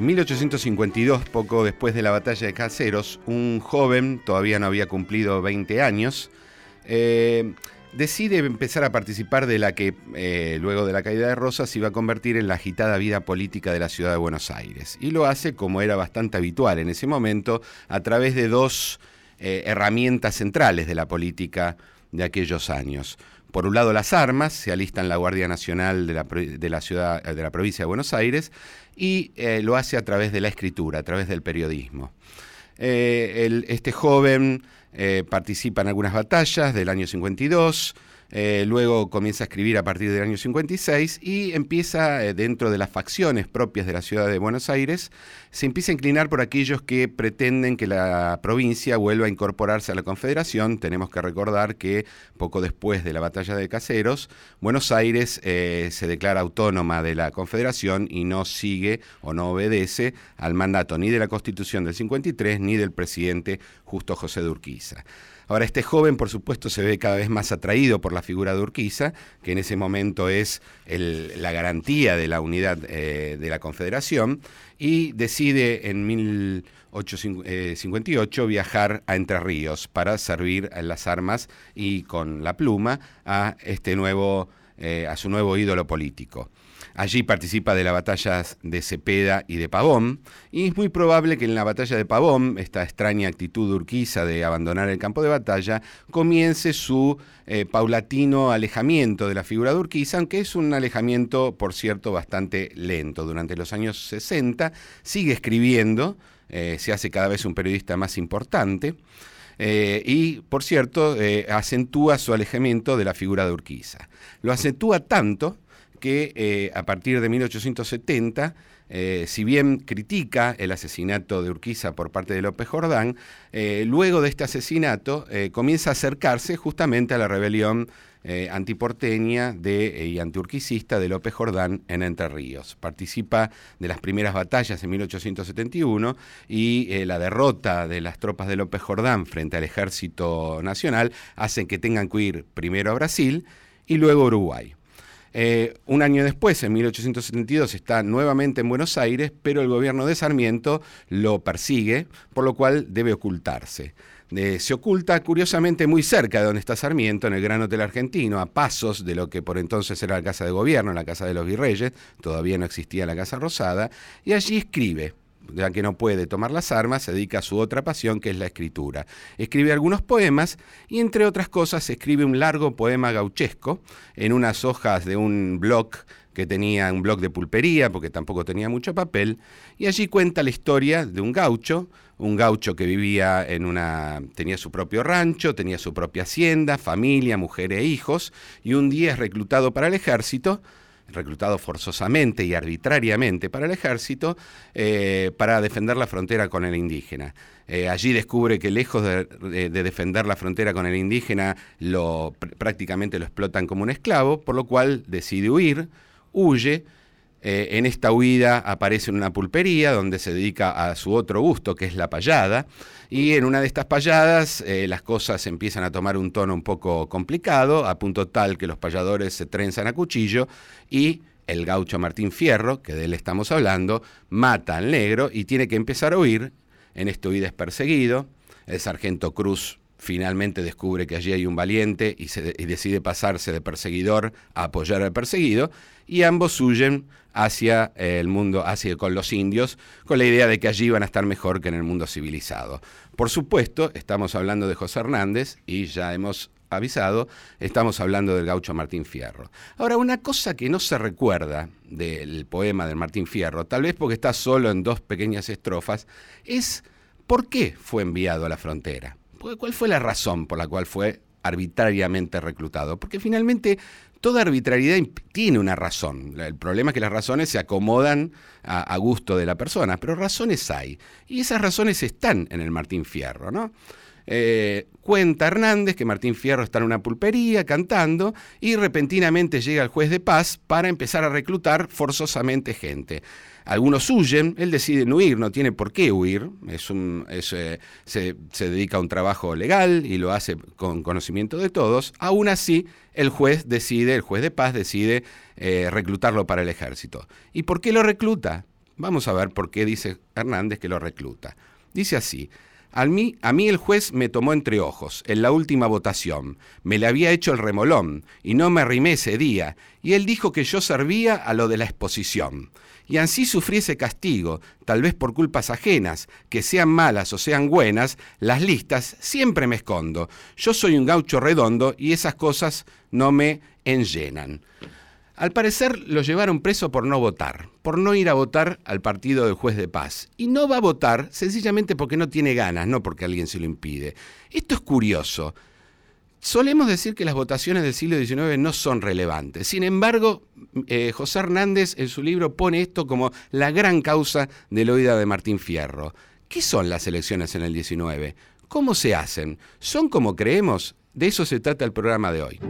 En 1852, poco después de la batalla de Caseros, un joven, todavía no había cumplido 20 años, eh, decide empezar a participar de la que, eh, luego de la caída de Rosas, iba a convertir en la agitada vida política de la ciudad de Buenos Aires. Y lo hace, como era bastante habitual en ese momento, a través de dos eh, herramientas centrales de la política de aquellos años. Por un lado, las armas, se alistan la Guardia Nacional de la, ciudad, de la provincia de Buenos Aires, y eh, lo hace a través de la escritura, a través del periodismo. este joven participa en algunas batallas del año 52, eh, luego comienza a escribir a partir del año 56 y empieza eh, dentro de las facciones propias de la ciudad de Buenos Aires, se empieza a inclinar por aquellos que pretenden que la provincia vuelva a incorporarse a la Confederación. Tenemos que recordar que poco después de la batalla de Caseros, Buenos Aires eh, se declara autónoma de la Confederación y no sigue o no obedece al mandato ni de la Constitución del 53 ni del presidente Justo José de Urquiza. Ahora, este joven, por supuesto, se ve cada vez más atraído por la figura de Urquiza, que en ese momento es la garantía de la unidad eh, de la Confederación, y decide en 1858 viajar a Entre Ríos para servir en las armas y con la pluma a este nuevo, eh, a su nuevo ídolo político. Allí participa de las batallas de Cepeda y de Pavón, y es muy probable que en la batalla de Pavón, esta extraña actitud de Urquiza de abandonar el campo de batalla, comience su eh, paulatino alejamiento de la figura de Urquiza, aunque es un alejamiento, por cierto, bastante lento. Durante los años 60 sigue escribiendo, eh, se hace cada vez un periodista más importante. Eh, y, por cierto, acentúa su alejamiento de la figura de Urquiza. Lo acentúa tanto que eh, a partir de 1870, eh, si bien critica el asesinato de Urquiza por parte de López Jordán, eh, luego de este asesinato comienza a acercarse justamente a la rebelión antiporteña y antiurquicista de López Jordán en Entre Ríos. Participa de las primeras batallas en 1871 y la derrota de las tropas de López Jordán frente al ejército nacional hacen que tengan que ir primero a Brasil y luego a Uruguay. Eh, un año después, en 1872, está nuevamente en Buenos Aires, pero el gobierno de Sarmiento lo persigue, por lo cual debe ocultarse. se oculta curiosamente muy cerca de donde está Sarmiento, en el Gran Hotel Argentino, a pasos de lo que por entonces era la Casa de Gobierno, la Casa de los Virreyes, todavía no existía la Casa Rosada, y allí escribe ya que no puede tomar las armas, se dedica a su otra pasión, que es la escritura. Escribe algunos poemas y, entre otras cosas, escribe un largo poema gauchesco en unas hojas de un blog que tenía un blog de pulpería, porque tampoco tenía mucho papel, y allí cuenta la historia de un gaucho, un gaucho que vivía en una, tenía su propio rancho, tenía su propia hacienda, familia, mujer e hijos, y un día es reclutado para el ejército, reclutado forzosamente y arbitrariamente para el ejército eh, para defender la frontera con el indígena. Eh, allí descubre que lejos de, defender la frontera con el indígena, lo, prácticamente lo explotan como un esclavo, por lo cual decide huir, huye, eh, en esta huida aparece en una pulpería donde se dedica a su otro gusto, que es la payada, y en una de estas payadas eh, las cosas empiezan a tomar un tono un poco complicado, a punto tal que los payadores se trenzan a cuchillo y el gaucho Martín Fierro, que de él estamos hablando, mata al negro y tiene que empezar a huir. En esta huida es perseguido. El sargento Cruz finalmente descubre que allí hay un valiente y, se, decide pasarse de perseguidor a apoyar al perseguido y ambos huyen hacia el mundo, hacia con los indios, con la idea de que allí van a estar mejor que en el mundo civilizado. Por supuesto, estamos hablando de José Hernández y ya hemos avisado, estamos hablando del gaucho Martín Fierro. Ahora, una cosa que no se recuerda del poema de Martín Fierro, tal vez porque está solo en dos pequeñas estrofas, es por qué fue enviado a la frontera. ¿Cuál fue la razón por la cual fue arbitrariamente reclutado? Porque finalmente toda arbitrariedad tiene una razón. El problema es que las razones se acomodan a, gusto de la persona, pero razones hay. Y esas razones están en el Martín Fierro, ¿no? Eh, cuenta Hernández que Martín Fierro está en una pulpería cantando y repentinamente llega el juez de paz para empezar a reclutar forzosamente gente. Algunos huyen, él decide no huir, no tiene por qué huir, es un, eh, se, dedica a un trabajo legal y lo hace con conocimiento de todos. Aún así, el juez decide, el juez de paz decide eh, reclutarlo para el ejército. ¿Y por qué lo recluta? Vamos a ver por qué dice Hernández que lo recluta. Dice así, a mí, a mí el juez me tomó entre ojos en la última votación. Me le había hecho el remolón y no me arrimé ese día. Y él dijo que yo servía a lo de la exposición. Y así sufrí ese castigo, tal vez por culpas ajenas, que sean malas o sean buenas, las listas siempre me escondo. Yo soy un gaucho redondo y esas cosas no me enllenan. Al parecer lo llevaron preso por no votar, por no ir a votar al partido del juez de paz. Y no va a votar sencillamente porque no tiene ganas, no porque alguien se lo impide. Esto es curioso. Solemos decir que las votaciones del siglo XIX no son relevantes. Sin embargo, eh, José Hernández en su libro pone esto como la gran causa de la huida de Martín Fierro. ¿Qué son las elecciones en el XIX? ¿Cómo se hacen? ¿Son como creemos? De eso se trata el programa de hoy.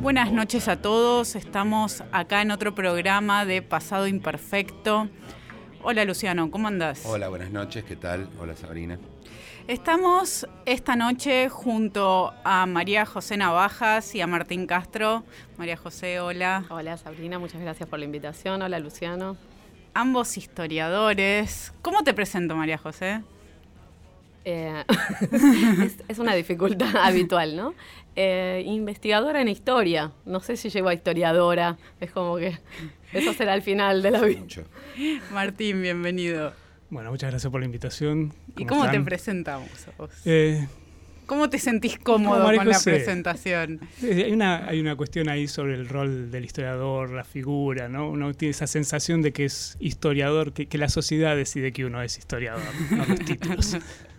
Buenas noches a todos, estamos acá en otro programa de Pasado Imperfecto. Hola Luciano, ¿cómo andás? Hola, buenas noches, ¿qué tal? Hola Sabrina. Estamos esta noche junto a María José Navajas y a Martín Castro. María José, hola. Hola Sabrina, muchas gracias por la invitación. Hola Luciano. Ambos historiadores. ¿Cómo te presento, María José? Eh, es, una dificultad habitual, ¿no? Eh, investigadora en historia. No sé si llego a historiadora. Es como que eso será el final de la vida. Martín, bienvenido. Bueno, muchas gracias por la invitación. ¿Y cómo te presentamos a vos? Eh, ¿Cómo te sentís cómodo con la presentación? Hay una, hay una cuestión ahí sobre el rol del historiador, la figura, ¿no? Uno tiene esa sensación de que es historiador, que, que la sociedad decide que uno es historiador, no los títulos.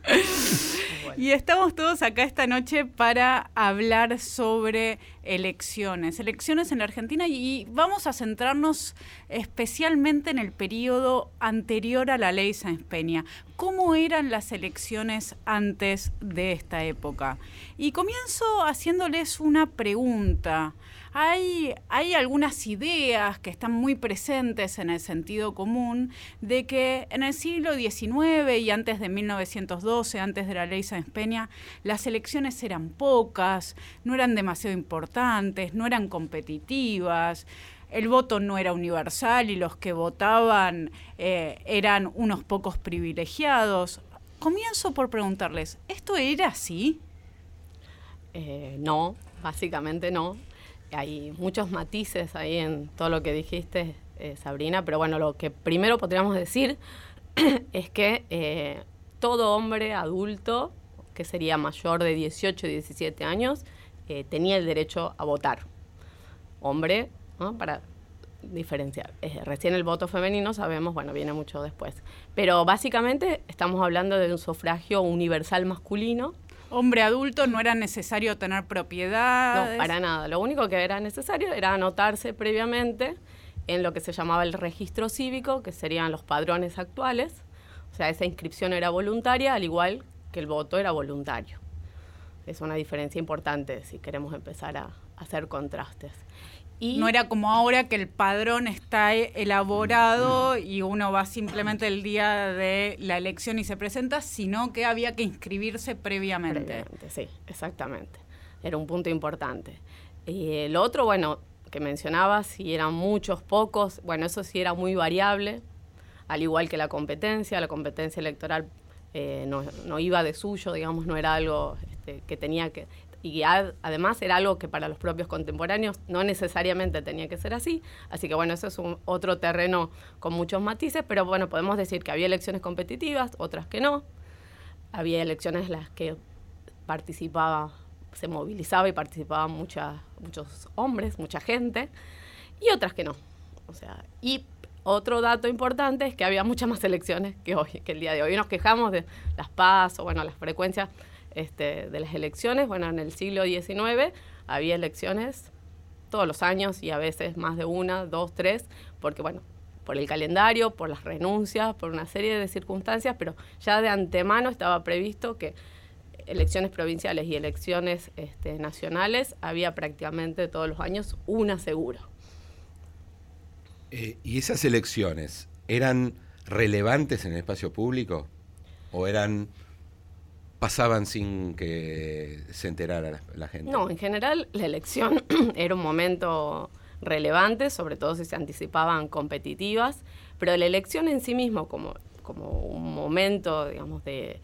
Y estamos todos acá esta noche para hablar sobre elecciones, elecciones en la Argentina y vamos a centrarnos especialmente en el periodo anterior a la ley Sáenz Peña. ¿Cómo eran las elecciones antes de esta época? Y comienzo haciéndoles una pregunta. Hay, algunas ideas que están muy presentes en el sentido común de que en el siglo XIX y antes de 1912, antes de la ley Sáenz Peña, las elecciones eran pocas, no eran demasiado importantes, no eran competitivas el voto no era universal y los que votaban eh, eran unos pocos privilegiados. Comienzo por preguntarles, ¿esto era así? Eh, no, básicamente no hay muchos matices ahí en todo lo que dijiste, eh, Sabrina, pero bueno, lo que primero podríamos decir es que eh, todo hombre adulto, que sería mayor de 18 y 17 años, eh, tenía el derecho a votar. Hombre, para diferenciar. recién el voto femenino sabemos, bueno, viene mucho después. Pero básicamente estamos hablando de un sufragio universal masculino hombre adulto no era necesario tener propiedad. No, para nada. Lo único que era necesario era anotarse previamente en lo que se llamaba el registro cívico, que serían los padrones actuales. O sea, esa inscripción era voluntaria, al igual que el voto era voluntario. Es una diferencia importante si queremos empezar a hacer contrastes. No era como ahora que el padrón está elaborado y uno va simplemente el día de la elección y se presenta, sino que había que inscribirse previamente. sí, exactamente. Era un punto importante. Y el otro, bueno, que mencionabas, si eran muchos, pocos, bueno, eso sí era muy variable, al igual que la competencia, la competencia electoral eh, no, iba de suyo, digamos, no era algo este, que tenía que y además era algo que para los propios contemporáneos no necesariamente tenía que ser así. Así que bueno, eso es un otro terreno con muchos matices, pero bueno, podemos decir que había elecciones competitivas, otras que no. Había elecciones en las que participaba, se movilizaba y participaban muchos hombres, mucha gente, y otras que no. O sea, y otro dato importante es que había muchas más elecciones que hoy, que el día de hoy. Nos quejamos de las PAS o bueno, las frecuencias este, de las elecciones. Bueno, en el siglo XIX había elecciones todos los años y a veces más de una, dos, tres, porque bueno, por el calendario, por las renuncias, por una serie de circunstancias, pero ya de antemano estaba previsto que elecciones provinciales y elecciones este, nacionales había prácticamente todos los años una segura. Eh, ¿Y esas elecciones eran relevantes en el espacio público? ¿O eran pasaban sin que se enterara la, gente? No, en general la elección era un momento relevante, sobre todo si se anticipaban competitivas, pero la elección en sí mismo como, como un momento, digamos, de,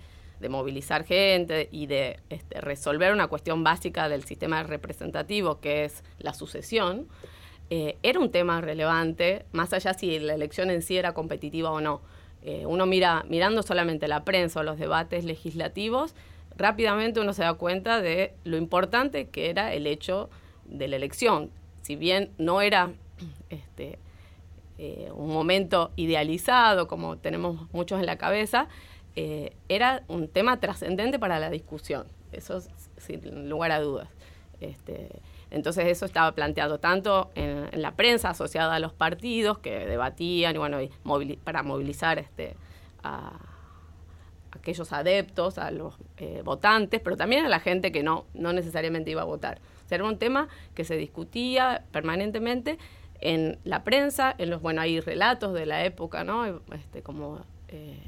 movilizar gente y de este, resolver una cuestión básica del sistema representativo, que es la sucesión, eh, era un tema relevante, más allá si la elección en sí era competitiva o no. Eh, uno mira, mirando solamente la prensa o los debates legislativos, rápidamente uno se da cuenta de lo importante que era el hecho de la elección. Si bien no era este, eh, un momento idealizado, como tenemos muchos en la cabeza, era un tema trascendente para la discusión. Eso sin lugar a dudas. Este, entonces eso estaba planteado tanto en, la prensa asociada a los partidos que debatían y bueno, para movilizar este, a, aquellos adeptos, a los eh, votantes, pero también a la gente que no, no necesariamente iba a votar. O sea, era un tema que se discutía permanentemente en la prensa, en los, bueno, hay relatos de la época, ¿no? Este, como eh,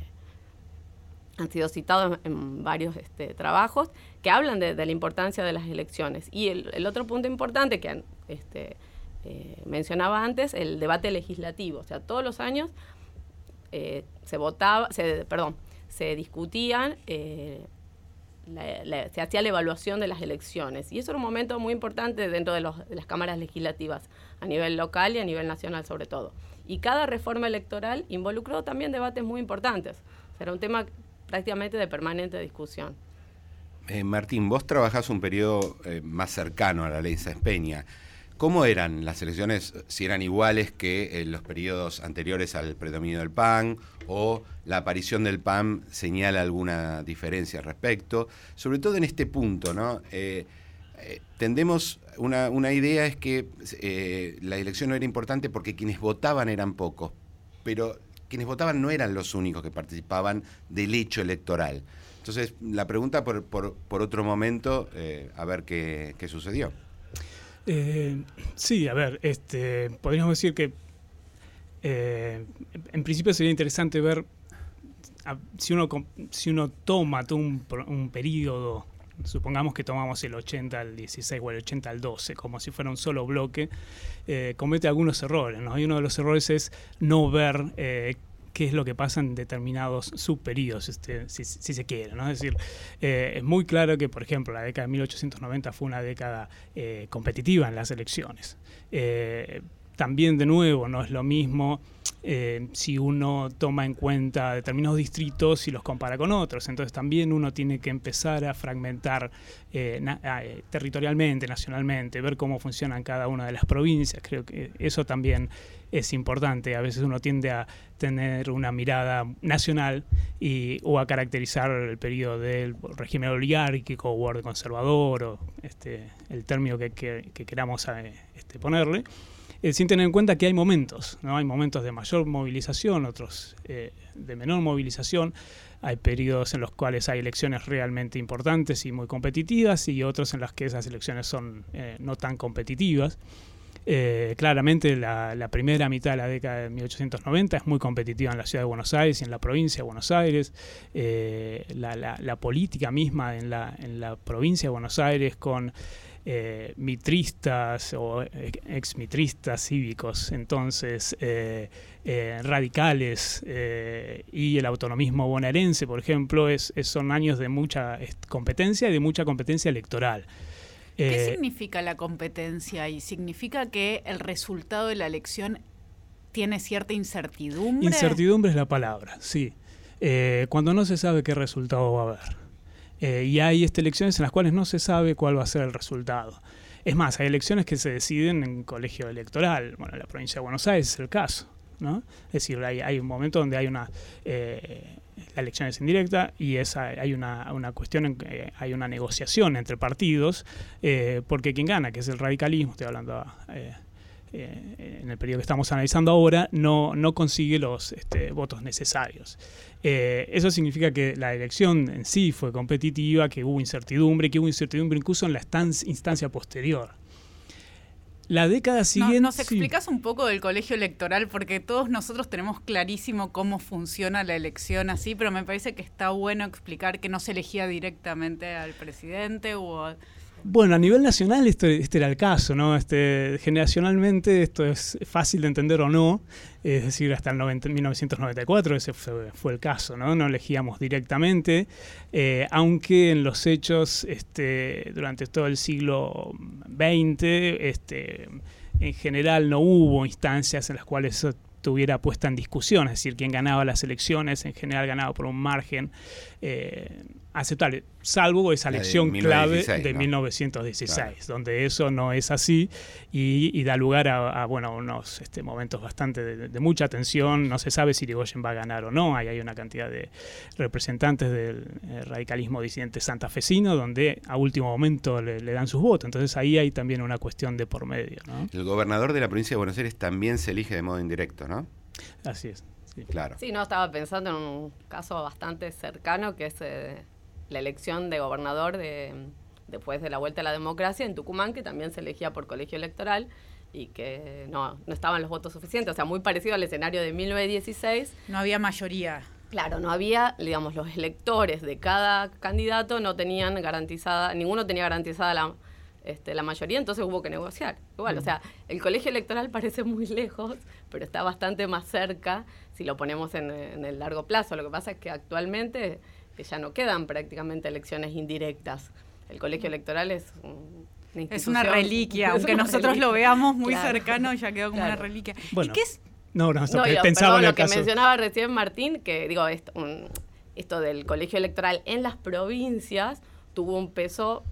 han sido citados en, varios este, trabajos, que hablan de, la importancia de las elecciones. Y el, otro punto importante que este, eh, mencionaba antes, el debate legislativo. O sea, todos los años eh, se votaba, se, perdón, se discutían, eh, se hacía la evaluación de las elecciones. Y eso era un momento muy importante dentro de, de las cámaras legislativas, a nivel local y a nivel nacional sobre todo. Y cada reforma electoral involucró también debates muy importantes. O sea, era un tema prácticamente de permanente discusión. Eh, Martín, vos trabajás un periodo eh, más cercano a la ley Sáenz Peña. ¿Cómo eran las elecciones? Si eran iguales que en los periodos anteriores al predominio del PAN o la aparición del PAN señala alguna diferencia al respecto, sobre todo en este punto, ¿no? Eh, tendemos, una, idea es que la elección no era importante porque quienes votaban eran pocos, pero quienes votaban no eran los únicos que participaban del hecho electoral. Entonces, la pregunta por, por, otro momento, eh, a ver qué, sucedió. Eh, sí, a ver, este, podríamos decir que eh, en principio sería interesante ver si, uno, si uno toma todo un, un periodo supongamos que tomamos el 80 al 16 o el 80 al 12, como si fuera un solo bloque, comete algunos errores. ¿no? Y uno de los errores es no ver qué es lo que pasa en determinados subperiodos, este, si, se quiere. Es decir, eh, es muy claro que, por ejemplo, la década de 1890 fue una década competitiva en las elecciones. también, de nuevo, no es lo mismo eh, si uno toma en cuenta determinados distritos y los compara con otros. Entonces también uno tiene que empezar a fragmentar eh, eh, territorialmente, nacionalmente, ver cómo funcionan cada una de las provincias. Creo que eso también es importante. A veces uno tiende a tener una mirada nacional y, o a caracterizar el periodo del régimen oligárquico o orden conservador o este, el término que, queramos este, ponerle. Eh, sin tener en cuenta que hay momentos, ¿no? Hay momentos de mayor movilización, otros eh, de menor movilización. Hay periodos en los cuales hay elecciones realmente importantes y muy competitivas y otros en los que esas elecciones son eh, no tan competitivas. Claramente la, primera mitad de la década de 1890 es muy competitiva en la ciudad de Buenos Aires y en la provincia de Buenos Aires. La, política misma en la, en la provincia de Buenos Aires con eh, mitristas o exmitristas cívicos, entonces eh, eh, radicales y el autonomismo bonaerense, por ejemplo, es, son años de mucha competencia y de mucha competencia electoral. ¿Qué significa la competencia? Y significa que el resultado de la elección tiene cierta incertidumbre. Incertidumbre es la palabra, sí. cuando no se sabe qué resultado va a haber. Eh, y hay este, elecciones en las cuales no se sabe cuál va a ser el resultado. Es más, hay elecciones que se deciden en colegio electoral. Bueno, en la provincia de Buenos Aires es el caso. ¿no? Es decir, hay, un momento donde hay una... Eh, la elección es indirecta y hay una, una cuestión, que hay una negociación entre partidos, eh, porque quien gana, que es el radicalismo, estoy hablando eh, en el periodo que estamos analizando ahora, no, no consigue los este, votos necesarios. Eh, eso significa que la elección en sí fue competitiva, que hubo incertidumbre, que hubo incertidumbre incluso en la instancia posterior. La década siguiente. ¿Nos explicas un poco del colegio electoral? Porque todos nosotros tenemos clarísimo cómo funciona la elección así, pero me parece que está bueno explicar que no se elegía directamente al presidente o. Bueno, a nivel nacional este, este, era el caso, ¿no? Este, generacionalmente esto es fácil de entender o no, es decir, hasta el 1994 ese fue, el caso, ¿no? No elegíamos directamente, eh, aunque en los hechos este, durante todo el siglo XX, este, en general no hubo instancias en las cuales eso estuviera puesta en discusión, es decir, quien ganaba las elecciones en general ganaba por un margen eh, aceptable, salvo esa elección clave de 1916, donde eso no es así y, da lugar a, bueno, unos este, momentos bastante de, mucha tensión. No se sabe si Irigoyen va a ganar o no. Ahí hay una cantidad de representantes del eh, radicalismo disidente santafesino donde a último momento le, dan sus votos. Entonces ahí hay también una cuestión de por medio. El gobernador de la provincia de Buenos Aires también se elige de modo indirecto, ¿no? Así es. Sí. Claro. Sí, no, estaba pensando en un caso bastante cercano que es eh, la elección de gobernador de, después de la vuelta a la democracia en Tucumán, que también se elegía por colegio electoral y que no, no estaban los votos suficientes, o sea, muy parecido al escenario de 1916. No había mayoría. Claro, no había, digamos, los electores de cada candidato no tenían garantizada, ninguno tenía garantizada la, este, la mayoría, entonces hubo que negociar. Igual, o mm. sea, el colegio electoral parece muy lejos, pero está bastante más cerca si lo ponemos en, en el largo plazo. Lo que pasa es que actualmente que ya no quedan prácticamente elecciones indirectas. El colegio electoral es una Es una reliquia, aunque nosotros lo veamos muy cercano, ya quedó como una reliquia. Bueno, ¿Y qué es? No, no, no pensaba lo que mencionaba recién Martín, que digo, esto, esto del colegio electoral en las provincias tuvo un peso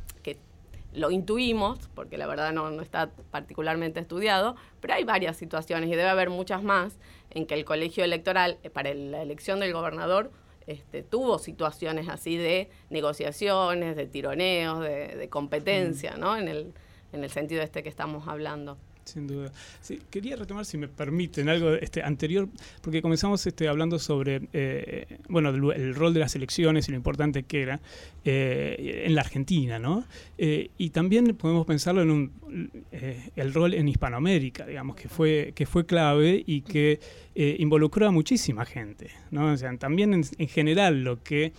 lo intuimos, porque la verdad no, no está particularmente estudiado, pero hay varias situaciones y debe haber muchas más en que el colegio electoral, eh, para la elección del gobernador, este, tuvo situaciones así de negociaciones, de tironeos, de, competencia, mm. ¿no? En el, en el sentido este que estamos hablando. Sin duda. Quería retomar, si me permiten, algo este, anterior, porque comenzamos este, hablando sobre eh, bueno, el, rol de las elecciones y lo importante que era eh, en la Argentina, ¿no? Eh, y también podemos pensarlo en un, el rol en Hispanoamérica, digamos, que fue, que fue clave y que involucró a muchísima gente, ¿no? O sea, también en general lo que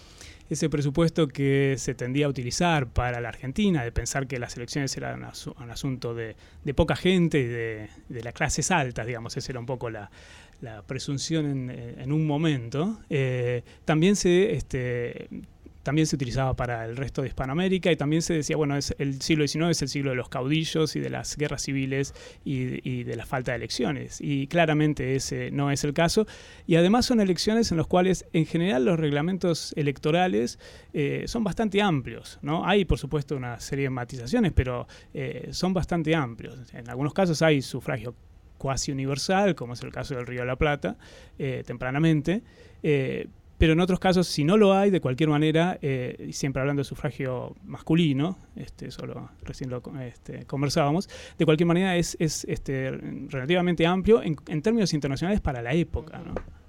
ese presupuesto que se tendía a utilizar para la Argentina, de pensar que las elecciones eran un asunto de, poca gente y de, las clases altas, digamos, esa era un poco la, presunción en, un momento, eh, también se este, también se utilizaba para el resto de Hispanoamérica y también se decía, bueno, es el siglo XIX es el siglo de los caudillos y de las guerras civiles y, de la falta de elecciones. Y claramente ese no es el caso. Y además son elecciones en las cuales en general los reglamentos electorales eh, son bastante amplios. ¿no? Hay, por supuesto, una serie de matizaciones, pero eh, son bastante amplios. En algunos casos hay sufragio cuasi universal, como es el caso del Río de la Plata, eh, tempranamente pero en otros casos, si no lo hay, de cualquier manera, eh, siempre hablando de sufragio masculino, este, solo recién lo este, conversábamos, de cualquier manera es, es este, relativamente amplio en, términos internacionales para la época.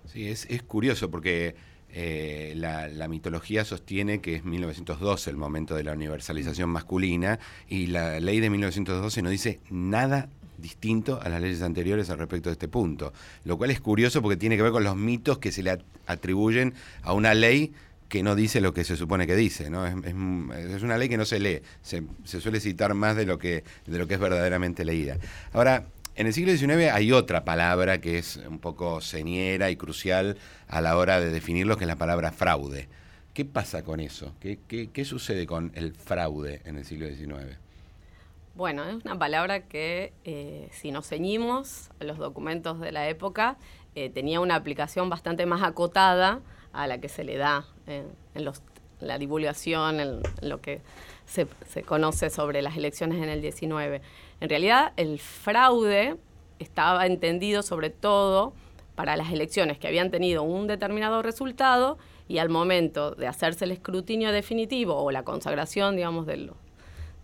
Sí, es, es curioso porque eh, la, la, mitología sostiene que es 1912 el momento de la universalización masculina y la ley de 1912 no dice nada distinto a las leyes anteriores al respecto de este punto. Lo cual es curioso porque tiene que ver con los mitos que se le atribuyen a una ley que no dice lo que se supone que dice, ¿no? Es, una ley que no se lee, se, suele citar más de lo, que, de lo que es verdaderamente leída. Ahora, en el siglo XIX hay otra palabra que es un poco señera y crucial a la hora de definirlo, que es la palabra fraude. ¿Qué pasa con eso? ¿Qué, qué sucede con el fraude en el siglo XIX? Bueno, es una palabra que eh, si nos ceñimos a los documentos de la época, eh, tenía una aplicación bastante más acotada a la que se le da en, la divulgación, en, lo que se, conoce sobre las elecciones en el 19. En realidad, el fraude estaba entendido sobre todo para las elecciones que habían tenido un determinado resultado y al momento de hacerse el escrutinio definitivo o la consagración, digamos, de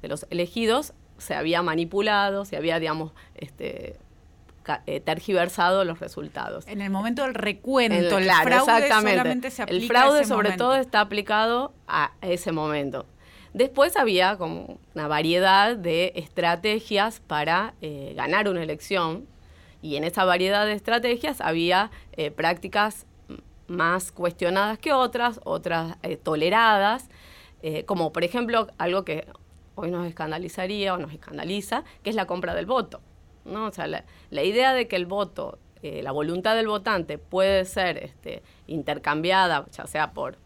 los elegidos, se había manipulado, se había, digamos, este, eh, tergiversado los resultados. En el momento del recuento, el, fraude solamente se aplica El fraude sobre todo está aplicado a ese momento. Después había como una variedad de estrategias para eh, ganar una elección y en esa variedad de estrategias había eh, prácticas más cuestionadas que otras, otras eh, toleradas, como por ejemplo algo que hoy nos escandalizaría o nos escandaliza, que es la compra del voto. ¿no? O sea, la, idea de que el voto, la voluntad del votante puede ser este, intercambiada, ya sea por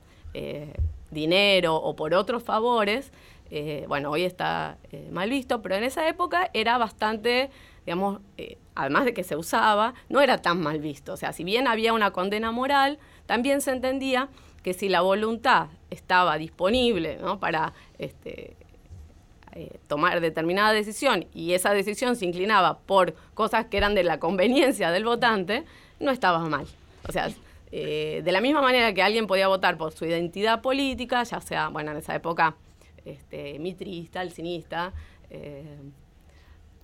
dinero o por otros favores, eh, bueno, hoy está eh, mal visto, pero en esa época era bastante, digamos, eh, además de que se usaba, no era tan mal visto. O sea, si bien había una condena moral, también se entendía que si la voluntad estaba disponible ¿no? para este, tomar determinada decisión y esa decisión se inclinaba por cosas que eran de la conveniencia del votante, no estaba mal. O sea, eh, de la misma manera que alguien podía votar por su identidad política, ya sea, bueno, en esa época, este, mitrista, alcinista, eh,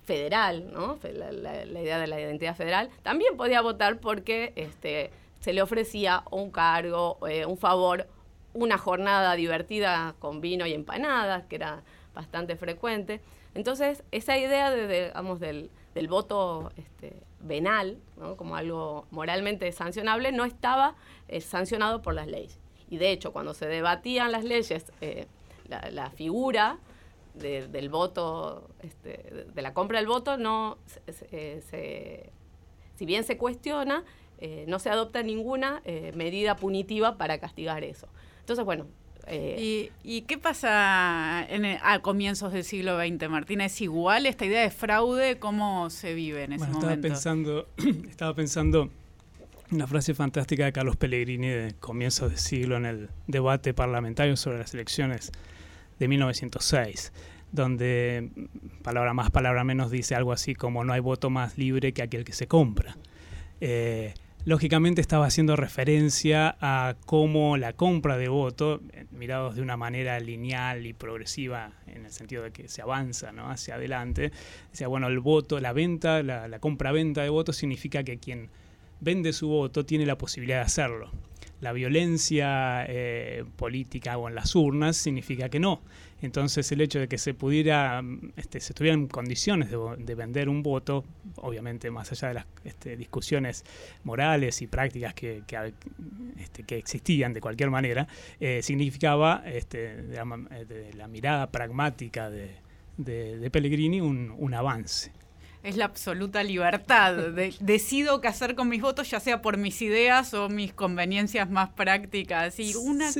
federal, ¿no? La, idea de la identidad federal, también podía votar porque este, se le ofrecía un cargo, eh, un favor, una jornada divertida con vino y empanadas, que era bastante frecuente. Entonces, esa idea de, digamos, del, del voto este, venal, como algo moralmente sancionable, no estaba eh, sancionado por las leyes. Y de hecho, cuando se debatían las leyes, eh, la, figura del voto, este, de la compra del voto, no se, si bien se cuestiona, eh, no se adopta ninguna medida punitiva para castigar eso. Entonces, bueno, eh, ¿Y, qué pasa a comienzos del siglo XX, Martina? ¿Es igual esta idea de fraude? ¿Cómo se vive en ese bueno, estaba Pensando, estaba pensando una frase fantástica de Carlos Pellegrini de comienzos del siglo en el debate parlamentario sobre las elecciones de 1906 donde palabra más, palabra menos dice algo así como no hay voto más libre que aquel que se compra. Eh, lógicamente estaba haciendo referencia a cómo la compra de voto, eh, mirados de una manera lineal y progresiva, en el sentido de que se avanza ¿no? hacia adelante, decía, bueno, el voto, la venta, la, compra-venta de votos significa que quien vende su voto tiene la posibilidad de hacerlo. La violencia eh, política o en las urnas significa que no. Entonces el hecho de que se pudiera, este, se estuvieran condiciones de, vender un voto, obviamente más allá de las este, discusiones morales y prácticas que, este, que, existían de cualquier manera, eh, significaba, este, de, la mirada pragmática de, de Pellegrini, un, un avance es la absoluta libertad. decido qué hacer con mis votos, ya sea por mis ideas o mis conveniencias más prácticas. Y una,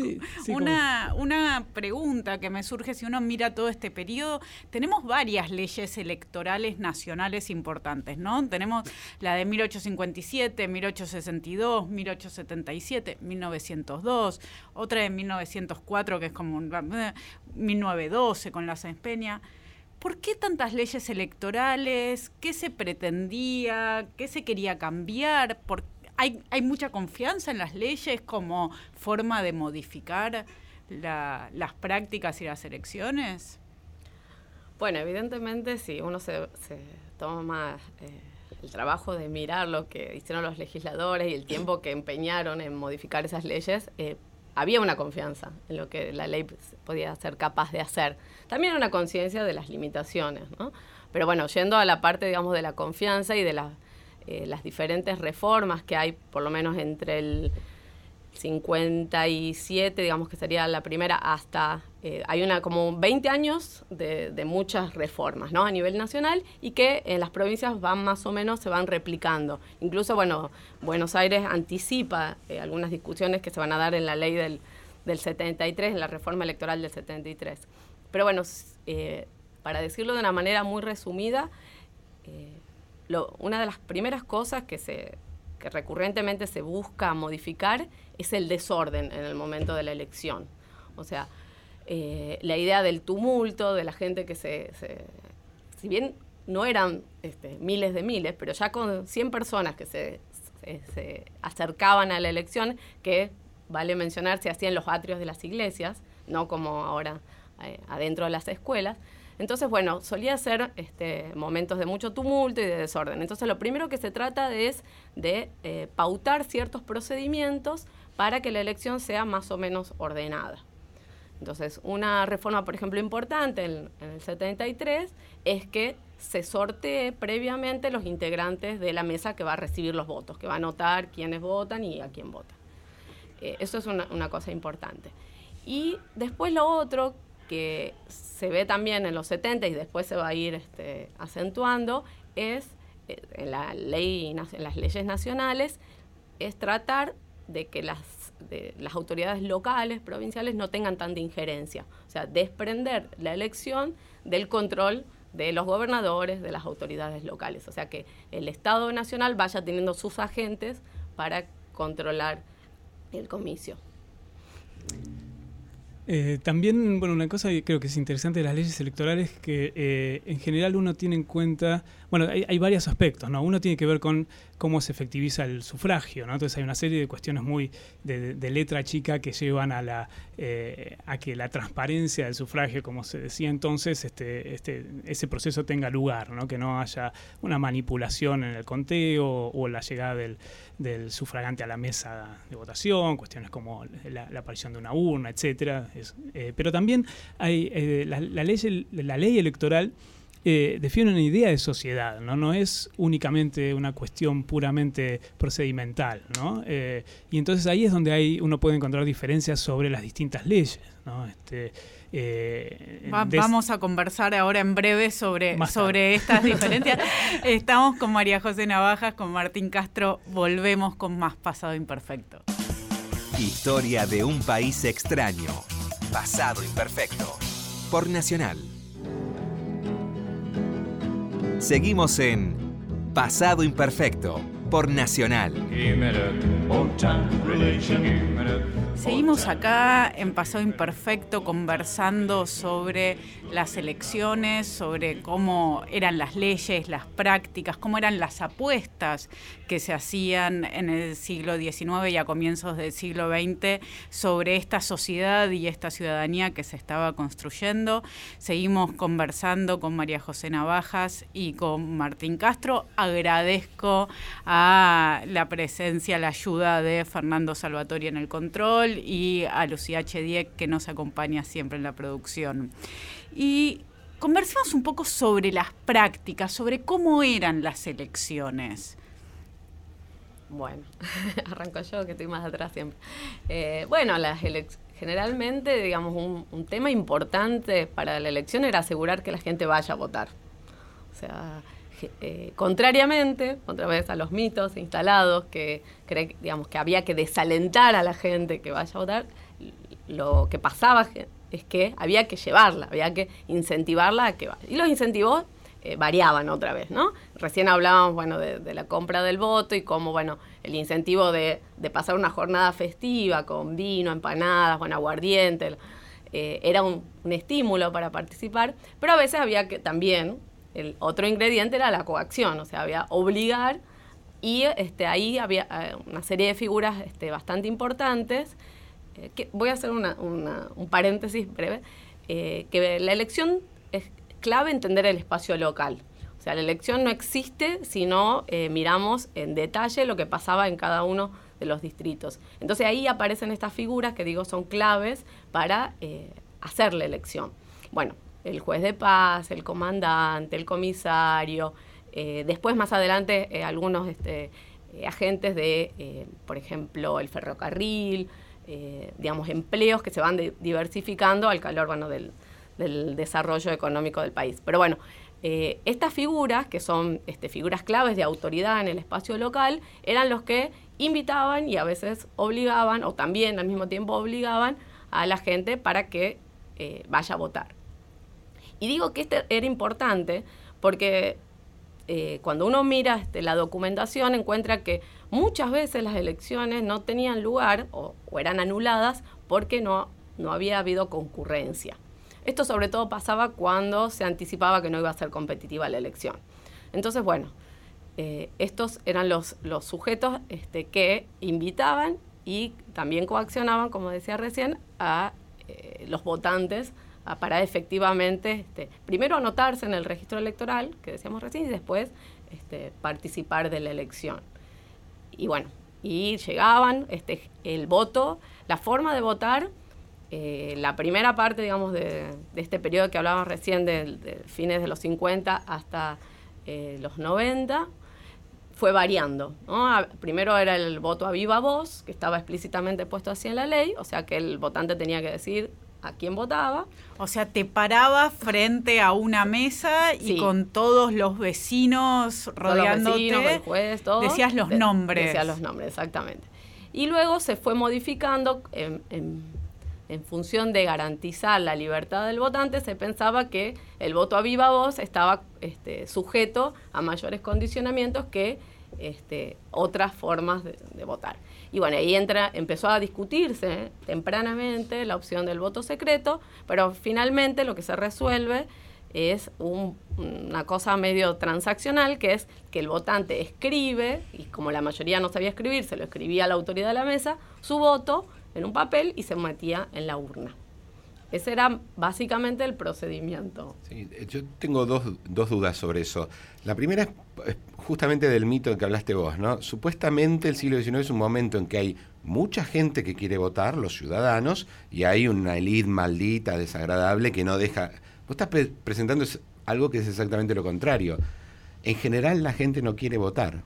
una, una pregunta que me surge si uno mira todo este periodo, tenemos varias leyes electorales nacionales importantes, ¿no? Tenemos la de 1857, 1862, 1877, 1902, otra de 1904 que es como 1912 con la Peña. ¿Por qué tantas leyes electorales? ¿Qué se pretendía? ¿Qué se quería cambiar? hay, ¿Hay mucha confianza en las leyes como forma de modificar las prácticas y las elecciones? Bueno, evidentemente si uno se, toma eh, el trabajo de mirar lo que hicieron los legisladores y el tiempo que empeñaron en modificar esas leyes, eh, había una confianza en lo que la ley podía ser capaz de hacer. También una conciencia de las limitaciones, ¿no? Pero bueno, yendo a la parte, digamos, de la confianza y de eh, las diferentes reformas que hay, por lo menos entre el 57, digamos que sería la primera, hasta eh, hay una como 20 años de, muchas reformas ¿no? a nivel nacional y que en las provincias van más o menos, se van replicando. Incluso, bueno, Buenos Aires anticipa eh, algunas discusiones que se van a dar en la ley del, del 73, en la reforma electoral del 73. Pero bueno, eh, para decirlo de una manera muy resumida, una de las primeras cosas que se que recurrentemente se busca modificar es el desorden en el momento de la elección. O sea, eh, la idea del tumulto, de la gente que se... si bien no eran este, miles de miles, pero ya con 100 personas que se, acercaban a la elección, que vale mencionar se hacían los atrios de las iglesias, no como ahora eh, adentro de las escuelas, entonces, bueno, solía ser este, momentos de mucho tumulto y de desorden. Entonces, lo primero que se trata es de eh, pautar ciertos procedimientos para que la elección sea más o menos ordenada. Entonces, una reforma, por ejemplo, importante en, el 73 es que se sortee previamente los integrantes de la mesa que va a recibir los votos, que va a anotar quiénes votan y a quién votan. Eh, eso es una, cosa importante. Y después lo otro que se ve también en los 70 y después se va a ir este, acentuando es eh, en, en las leyes nacionales, es tratar de que las, las autoridades locales, provinciales, no tengan tanta injerencia. O sea, desprender la elección del control de los gobernadores, de las autoridades locales. O sea, que el Estado Nacional vaya teniendo sus agentes para controlar el comicio. Eh, también, bueno, una cosa que creo que es interesante de las leyes electorales que eh, en general uno tiene en cuenta, bueno, hay, hay, varios aspectos, ¿no? Uno tiene que ver con cómo se efectiviza el sufragio. Entonces hay una serie de cuestiones muy de, letra chica que llevan a la eh, a que la transparencia del sufragio, como se decía entonces, este, este, ese proceso tenga lugar. Que no haya una manipulación en el conteo o la llegada del, sufragante a la mesa de votación, cuestiones como la, aparición de una urna, etcétera. Eh, pero también hay eh, la, ley, la ley electoral eh, define una idea de sociedad, ¿no? No es únicamente una cuestión puramente procedimental, ¿no? Eh, y entonces ahí es donde hay, uno puede encontrar diferencias sobre las distintas leyes, ¿no? Este, eh, vamos a conversar ahora en breve sobre, sobre estas diferencias. Estamos con María José Navajas, con Martín Castro, volvemos con más Pasado Imperfecto. Historia de un país extraño, Pasado Imperfecto, por Nacional. Seguimos en Pasado Imperfecto por Nacional. Seguimos acá en Pasado Imperfecto conversando sobre las elecciones, sobre cómo eran las leyes, las prácticas, cómo eran las apuestas que se hacían en el siglo XIX y a comienzos del siglo XX sobre esta sociedad y esta ciudadanía que se estaba construyendo. Seguimos conversando con María José Navajas y con Martín Castro. Agradezco a la presencia, la ayuda de Fernando Salvatori en el control y a Lucía Chediek que nos acompaña siempre en la producción. Y conversemos un poco sobre las prácticas, sobre cómo eran las elecciones. Bueno, arranco yo que estoy más atrás siempre. Eh, bueno, las generalmente, digamos, un, tema importante para la elección era asegurar que la gente vaya a votar. O sea, eh, contrariamente, otra vez a los mitos instalados que cree, digamos, que había que desalentar a la gente que vaya a votar, lo que pasaba es que había que llevarla, había que incentivarla a que vaya. Y los incentivos eh, variaban otra vez, ¿no? Recién hablábamos, bueno, de, la compra del voto y cómo, bueno, el incentivo de, pasar una jornada festiva con vino, empanadas, bueno, aguardiente, eh, era un, un, estímulo para participar, pero a veces había que también el otro ingrediente era la coacción, o sea, había obligar y este, ahí había eh, una serie de figuras este, bastante importantes. Eh, voy a hacer un paréntesis breve, eh, que la elección es clave entender el espacio local. O sea, la elección no existe si no miramos en detalle lo que pasaba en cada uno de los distritos. Entonces ahí aparecen estas figuras que digo son claves para hacer la elección. Bueno, el juez de paz, el comandante, el comisario, eh, después más adelante eh, algunos este, eh, agentes de, por ejemplo, el ferrocarril, digamos, empleos que se van diversificando al calor bueno, del, desarrollo económico del país. Pero bueno, estas figuras, que son este, figuras claves de autoridad en el espacio local, eran los que invitaban y a veces obligaban, o también al mismo tiempo obligaban a la gente para que vaya a votar. Y digo que este era importante porque eh, cuando uno mira este, la documentación encuentra que muchas veces las elecciones no tenían lugar o, eran anuladas porque no, no había habido concurrencia. Esto sobre todo pasaba cuando se anticipaba que no iba a ser competitiva la elección. Entonces, bueno, eh, estos eran los, los sujetos este, que invitaban y también coaccionaban, como decía recién, a eh, los votantes para efectivamente, este, primero anotarse en el registro electoral, que decíamos recién, y después este, participar de la elección. Y bueno, y llegaban, este, el voto, la forma de votar eh, la primera parte, digamos, de, este periodo que hablábamos recién, de, fines de los 50 hasta eh, los 90, fue variando. Primero era el voto a viva voz, que estaba explícitamente puesto así en la ley, o sea que el votante tenía que decir a quién votaba. O sea, te parabas frente a una mesa y con todos los vecinos rodeándote, decías los nombres. Decías los nombres, exactamente. Y luego se fue modificando en, función de garantizar la libertad del votante, se pensaba que el voto a viva voz estaba este, sujeto a mayores condicionamientos que este, otras formas de votar. Y bueno, ahí entra, empezó a discutirse tempranamente la opción del voto secreto, pero finalmente lo que se resuelve es una cosa medio transaccional, que es que el votante escribe, y como la mayoría no sabía escribir, se lo escribía a la autoridad de la mesa, su voto en un papel y se metía en la urna. Ese era básicamente el procedimiento. Sí, yo tengo dos, dos dudas sobre eso. La primera es justamente del mito que hablaste vos, ¿no? Supuestamente el siglo XIX es un momento en que hay mucha gente que quiere votar, los ciudadanos, y hay una élite maldita, desagradable, que no deja... Vos estás presentando algo que es exactamente lo contrario. En general la gente no quiere votar.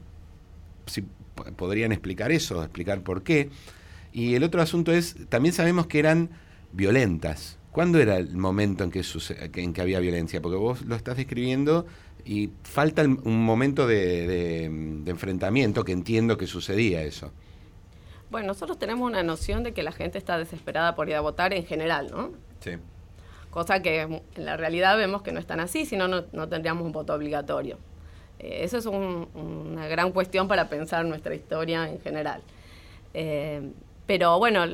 Podrían explicar eso, explicar por qué. Y el otro asunto es, también sabemos que eran violentas. ¿Cuándo era el momento en que, en que había violencia? Porque vos lo estás describiendo y falta un momento de, enfrentamiento que entiendo que sucedía eso. Bueno, nosotros tenemos una noción de que la gente está desesperada por ir a votar en general, ¿no? Sí. Cosa que en la realidad vemos que no es tan así, si no, no tendríamos un voto obligatorio. Eh, eso es una gran cuestión para pensar nuestra historia en general. Eh, pero bueno,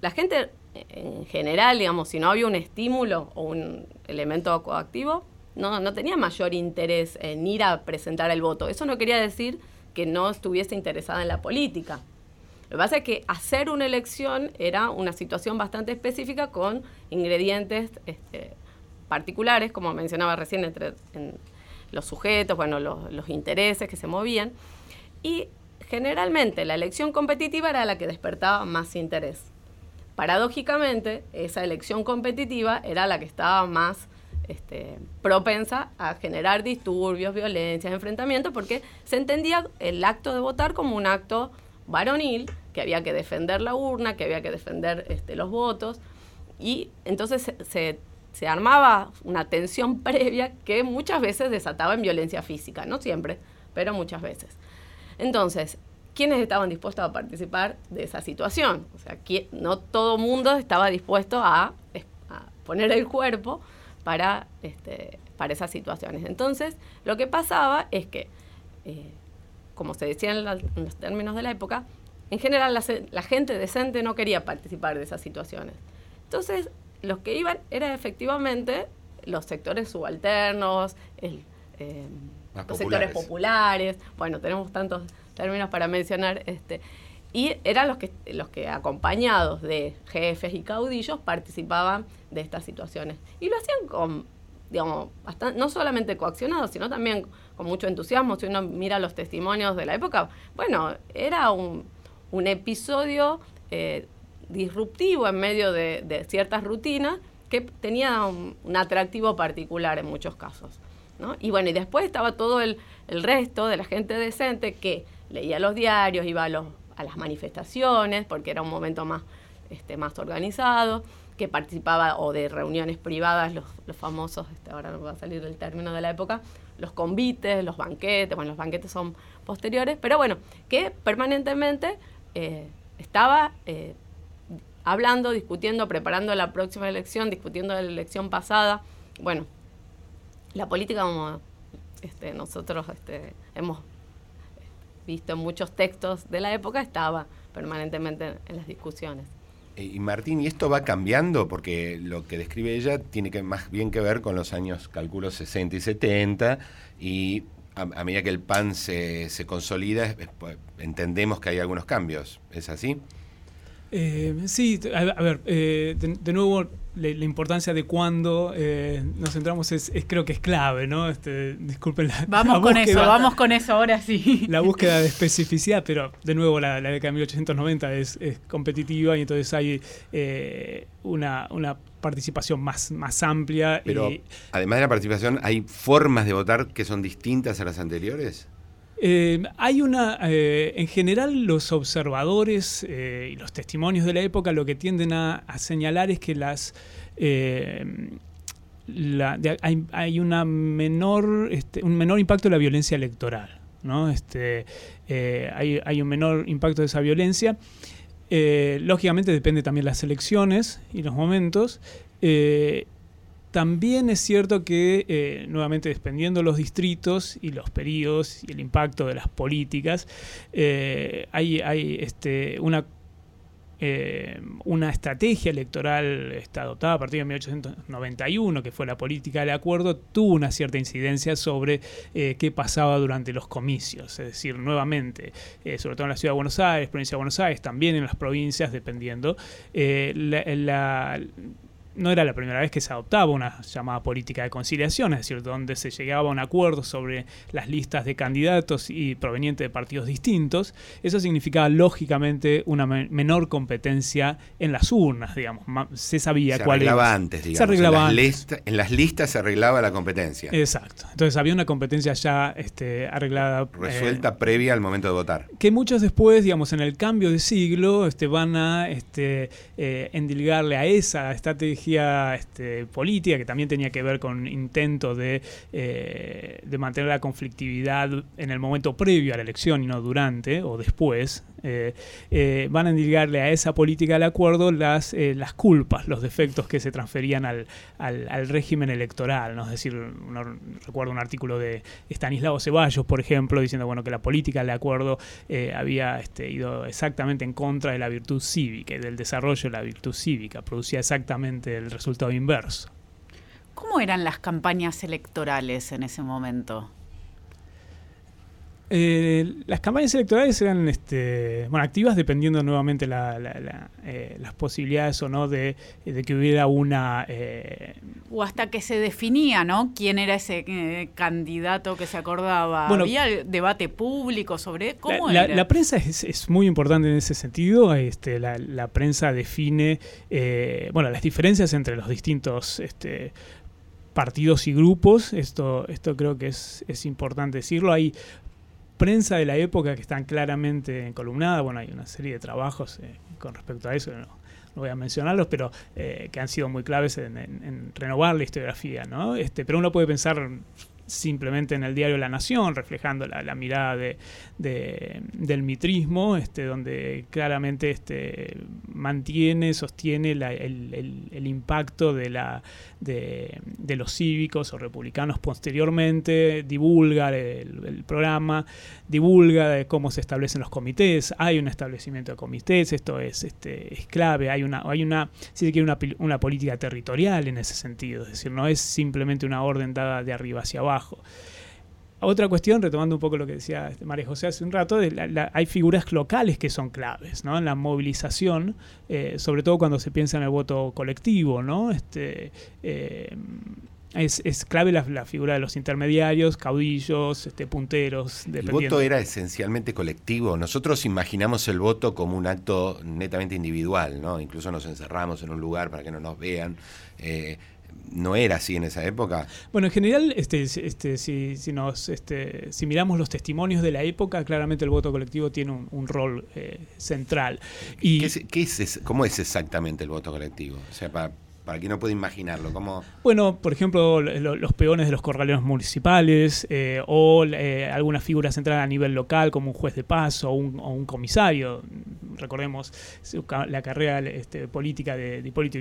la gente en general, digamos, si no había un estímulo o un elemento coactivo, no, no tenía mayor interés en ir a presentar el voto. Eso no quería decir que no estuviese interesada en la política. Lo que pasa es que hacer una elección era una situación bastante específica con ingredientes este, particulares, como mencionaba recién, entre los sujetos, bueno, los, los intereses que se movían. Y generalmente la elección competitiva era la que despertaba más interés. Paradójicamente, esa elección competitiva era la que estaba más este, propensa a generar disturbios, violencias, enfrentamientos, porque se entendía el acto de votar como un acto varonil, que había que defender la urna, que había que defender este, los votos, y entonces se, se, armaba una tensión previa que muchas veces desataba en violencia física, no siempre, pero muchas veces. Entonces, quiénes estaban dispuestos a participar de esa situación. O sea, no todo mundo estaba dispuesto a, poner el cuerpo para, este, para esas situaciones. Entonces, lo que pasaba es que, eh, como se decía en, los términos de la época, en general la, gente decente no quería participar de esas situaciones. Entonces, los que iban eran efectivamente los sectores subalternos, eh, los sectores populares. Bueno, tenemos tantos términos para mencionar, este, y eran los que, los que acompañados de jefes y caudillos participaban de estas situaciones. Y lo hacían con, digamos, no solamente coaccionados, sino también con mucho entusiasmo. Si uno mira los testimonios de la época, bueno, era un, episodio eh, disruptivo en medio de, ciertas rutinas que tenía un, atractivo particular en muchos casos. Y bueno, y después estaba todo el, el resto de la gente decente que leía los diarios, iba a, los, a las manifestaciones, porque era un momento más, este, más organizado, que participaba o de reuniones privadas, los, los famosos, este, ahora no va a salir el término de la época, los convites, los banquetes, bueno, los banquetes son posteriores, pero bueno, que permanentemente eh, estaba eh, hablando, discutiendo, preparando la próxima elección, discutiendo la elección pasada. Bueno, la política como este, nosotros este, hemos visto en muchos textos de la época, estaba permanentemente en las discusiones. Eh, y Martín, ¿y esto va cambiando? Porque lo que describe ella tiene que más bien que ver con los años, calculo, 60 y 70, y a, medida que el PAN se, se consolida, pues, entendemos que hay algunos cambios. ¿Es así? Eh, sí, a, ver, eh, de, nuevo la, importancia de cuándo eh, nos centramos es, creo que es clave, ¿no? Este, disculpen la Vamos con eso, vamos con eso ahora sí. La búsqueda de especificidad, pero de nuevo la, década de 1890 es, competitiva y entonces hay eh, una, una participación más, más amplia. Pero además de la participación, ¿hay formas de votar que son distintas a las anteriores? Eh, hay una, eh, en general los observadores eh, y los testimonios de la época lo que tienden a, señalar es que las hay, una menor, este, un menor impacto de la violencia electoral. ¿no? Este, hay, hay, un menor impacto de esa violencia. lógicamente depende también de las elecciones y los momentos. También es cierto que, eh, nuevamente, dependiendo los distritos y los periodos y el impacto de las políticas, eh, hay, este, una, eh, una estrategia electoral está adoptada a partir de 1891, que fue la política del acuerdo, tuvo una cierta incidencia sobre qué pasaba durante los comicios. Es decir, nuevamente, sobre todo en la ciudad de Buenos Aires, provincia de Buenos Aires, también en las provincias, dependiendo, la no era la primera vez que se adoptaba una llamada política de conciliación, es decir, donde se llegaba a un acuerdo sobre las listas de candidatos y provenientes de partidos distintos. Eso significaba lógicamente una menor competencia en las urnas, digamos. Se sabía cuál era. antes, digamos. Se arreglaba en, las en las listas se arreglaba la competencia. Exacto. Entonces había una competencia ya este, arreglada. Eh, Resuelta previa al momento de votar. Que muchos después, digamos, en el cambio de siglo, este, van a este, eh, endilgarle a esa estrategia este, política que también tenía que ver con intento de, eh, de mantener la conflictividad en el momento previo a la elección y no durante o después, eh, eh, van a indicarle a esa política del acuerdo las, las culpas, los defectos que se transferían al, al, régimen electoral. ¿no? Es decir, recuerdo un artículo de Estanislao Ceballos, por ejemplo, diciendo bueno, que la política del acuerdo había este, ido exactamente en contra de la virtud cívica y del desarrollo de la virtud cívica, producía exactamente el resultado inverso. ¿Cómo eran las campañas electorales en ese momento? Eh, las campañas electorales eran este, bueno, activas dependiendo nuevamente la, eh, las posibilidades o no de, que hubiera una... Eh, o hasta que se definía, ¿no? ¿Quién era ese candidato que se acordaba? ¿Había debate público sobre cómo era? La, prensa es, muy importante en ese sentido. Este, la, prensa define, bueno, las diferencias entre los distintos... Este, partidos y grupos, esto, esto creo que es, es importante decirlo. Hay prensa de la época que están claramente encolumnadas. Bueno, hay una serie de trabajos eh, con respecto a eso, no, voy a mencionarlos, pero eh, que han sido muy claves en, renovar la historiografía, ¿no? Este, pero uno puede pensar simplemente en el diario La Nación, reflejando la, mirada de, del mitrismo, este, donde claramente este, mantiene, sostiene el, impacto de, la, de, los cívicos o republicanos posteriormente, divulga el, programa, divulga de cómo se establecen los comités, hay un establecimiento de comités, esto es, este, es clave, hay una, hay una, si una, una política territorial en ese sentido, es decir, no es simplemente una orden dada de arriba hacia abajo, otra cuestión, retomando un poco lo que decía este, María José hace un rato, hay figuras locales que son claves, ¿no? En la movilización, eh, sobre todo cuando se piensa en el voto colectivo, ¿no? Este, eh, es, clave la, figura de los intermediarios, caudillos, este, punteros. El voto era esencialmente colectivo. Nosotros imaginamos el voto como un acto netamente individual, ¿no? Incluso nos encerramos en un lugar para que no nos vean. Eh, no era así en esa época. Bueno, en general, este, este, si, si, nos, este, si miramos los testimonios de la época, claramente el voto colectivo tiene un, rol eh, central. Y, ¿Qué es, ¿Cómo es exactamente el voto colectivo? O sea, para, para quien no puede imaginarlo. Bueno, por ejemplo, los peones de los corraleros municipales eh, o eh, alguna figura central a nivel local como un juez de paz o un, comisario. Recordemos la carrera este, política de, de Hipólito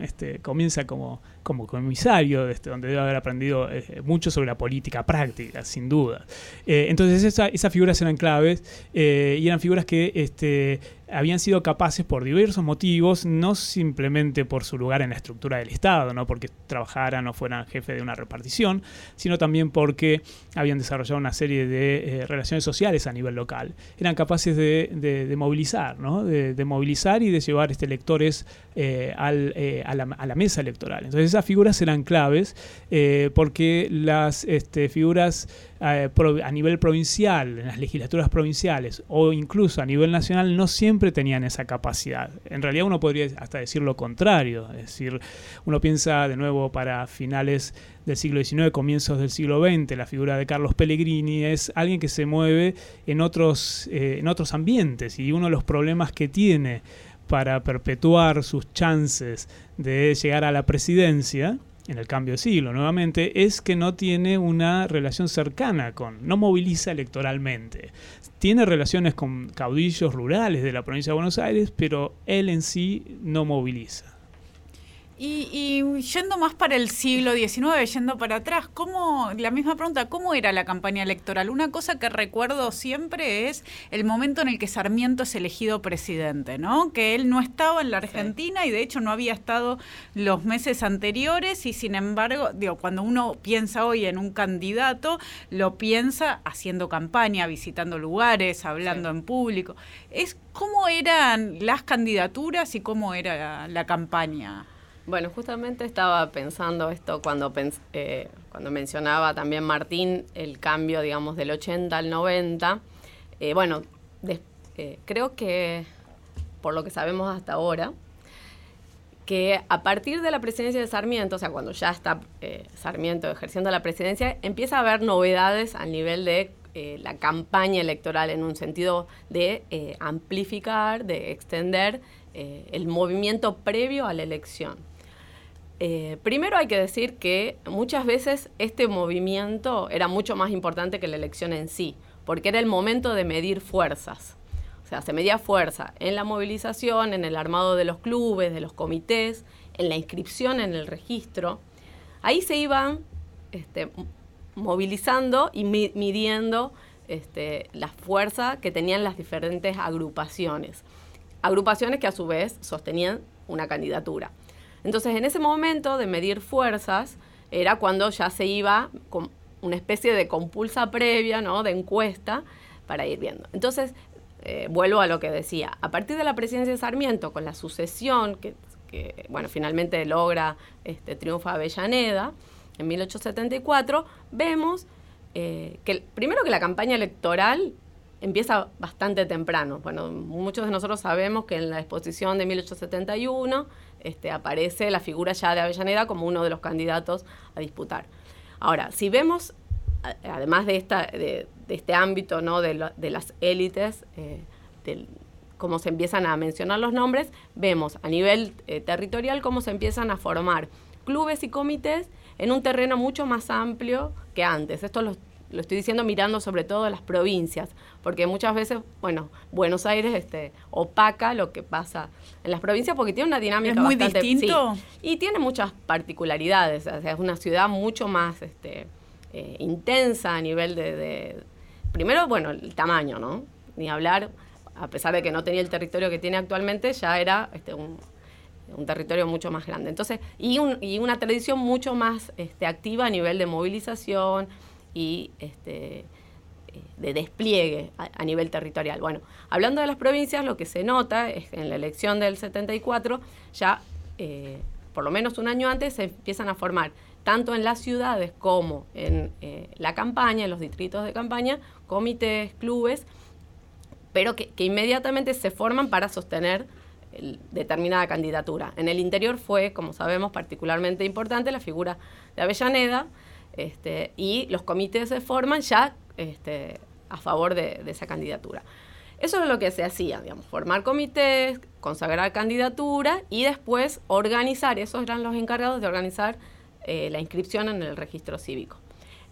este, comienza como, como comisario, este, donde debe haber aprendido eh, mucho sobre la política práctica, sin duda. entonces esas figuras eran claves y eran figuras que este, habían sido capaces por diversos motivos, no simplemente por su lugar en la estructura del Estado, no porque trabajaran o fueran jefe de una repartición, sino también porque habían desarrollado una serie de eh, relaciones sociales a nivel local. Eran capaces de, movilizar, ¿no? de, movilizar y de llevar este, electores eh, eh, a, la, mesa electoral. Entonces esas figuras eran claves porque las este, figuras a nivel provincial, en las legislaturas provinciales o incluso a nivel nacional no siempre tenían esa capacidad. En realidad uno podría hasta decir lo contrario, es decir, uno piensa de nuevo para finales del siglo XIX, comienzos del siglo XX, la figura de Carlos Pellegrini es alguien que se mueve en otros, eh, en otros ambientes y uno de los problemas que tiene para perpetuar sus chances de llegar a la presidencia en el cambio de siglo nuevamente, es que no tiene una relación cercana con, no moviliza electoralmente. Tiene relaciones con caudillos rurales de la provincia de Buenos Aires, pero él en sí no moviliza. Y, yendo más para el siglo XIX, yendo para atrás, ¿cómo, la misma pregunta, ¿cómo era la campaña electoral? Una cosa que recuerdo siempre es el momento en el que Sarmiento es elegido presidente, ¿no? Que él no estaba en la Argentina y de hecho no había estado los meses anteriores y sin embargo, digo, cuando uno piensa hoy en un candidato, lo piensa haciendo campaña, visitando lugares, hablando en público. Es cómo eran las candidaturas y cómo era la campaña. Bueno, justamente estaba pensando esto cuando, eh, cuando mencionaba también Martín el cambio, digamos, del 80 al 90. Eh, bueno, eh, creo que, por lo que sabemos hasta ahora, que a partir de la presidencia de Sarmiento, o sea, cuando ya está Sarmiento ejerciendo la presidencia, empieza a haber novedades a nivel de la campaña electoral en un sentido de amplificar, de extender el movimiento previo a la elección. Eh, primero hay que decir que muchas veces este movimiento era mucho más importante que la elección en sí, porque era el momento de medir fuerzas. O sea, se medía fuerza en la movilización, en el armado de los clubes, de los comités, en la inscripción en el registro. Ahí se iban este, movilizando y midiendo este, la fuerza que tenían las diferentes agrupaciones. Agrupaciones que a su vez sostenían una candidatura. Entonces, en ese momento de medir fuerzas, era cuando ya se iba con una especie de compulsa previa, ¿no? De encuesta para ir viendo. Entonces, eh, vuelvo a lo que decía. A partir de la presidencia de Sarmiento, con la sucesión que, bueno, finalmente logra este triunfo Avellaneda en 1874, vemos eh, que primero que la campaña electoral empieza bastante temprano. Bueno, muchos de nosotros sabemos que en la exposición de 1871 este, aparece la figura ya de Avellaneda como uno de los candidatos a disputar. Ahora, si vemos, además de, este ámbito ¿no? de, las élites, eh, cómo se empiezan a mencionar los nombres, vemos a nivel eh, territorial cómo se empiezan a formar clubes y comités en un terreno mucho más amplio que antes. Esto lo lo estoy diciendo mirando sobre todo las provincias, porque muchas veces, bueno, Buenos Aires este, opaca lo que pasa en las provincias porque tiene una dinámica ¿Es muy distinto. y tiene muchas particularidades, o sea, es una ciudad mucho más este, eh, intensa a nivel de, primero, bueno, el tamaño, ¿no? Ni hablar, a pesar de que no tenía el territorio que tiene actualmente, ya era este, un, territorio mucho más grande. Entonces, y, y una tradición mucho más este, activa a nivel de movilización, y este, eh, de despliegue a, nivel territorial. Bueno, hablando de las provincias, lo que se nota es que en la elección del 74 ya, eh, por lo menos un año antes, se empiezan a formar tanto en las ciudades como en eh, la campaña, en los distritos de campaña, comités, clubes, pero que, inmediatamente se forman para sostener determinada candidatura. En el interior fue, como sabemos, particularmente importante la figura de Avellaneda, este, y los comités se forman ya este, a favor de, esa candidatura. Eso es lo que se hacía, digamos, formar comités, consagrar candidatura y después organizar, esos eran los encargados de organizar eh, la inscripción en el registro cívico.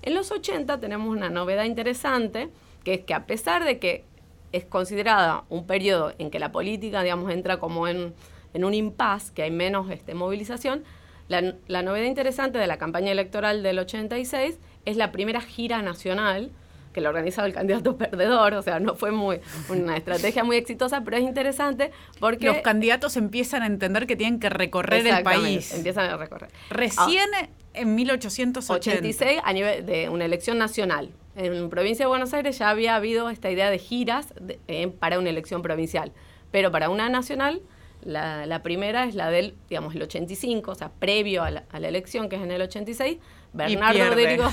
En los 80 tenemos una novedad interesante, que es que a pesar de que es considerada un periodo en que la política, digamos, entra como en, un impasse, que hay menos este, movilización, la, novedad interesante de la campaña electoral del 86 es la primera gira nacional que lo organizaba el candidato perdedor, o sea, no fue muy una estrategia muy exitosa, pero es interesante porque... Los candidatos empiezan a entender que tienen que recorrer el país. empiezan a recorrer. Recién en 1886, a nivel de una elección nacional. En provincia de Buenos Aires ya había habido esta idea de giras eh, para una elección provincial, pero para una nacional la, primera es la del, digamos, el 85, o sea, previo a la, elección, que es en el 86. Bernardo de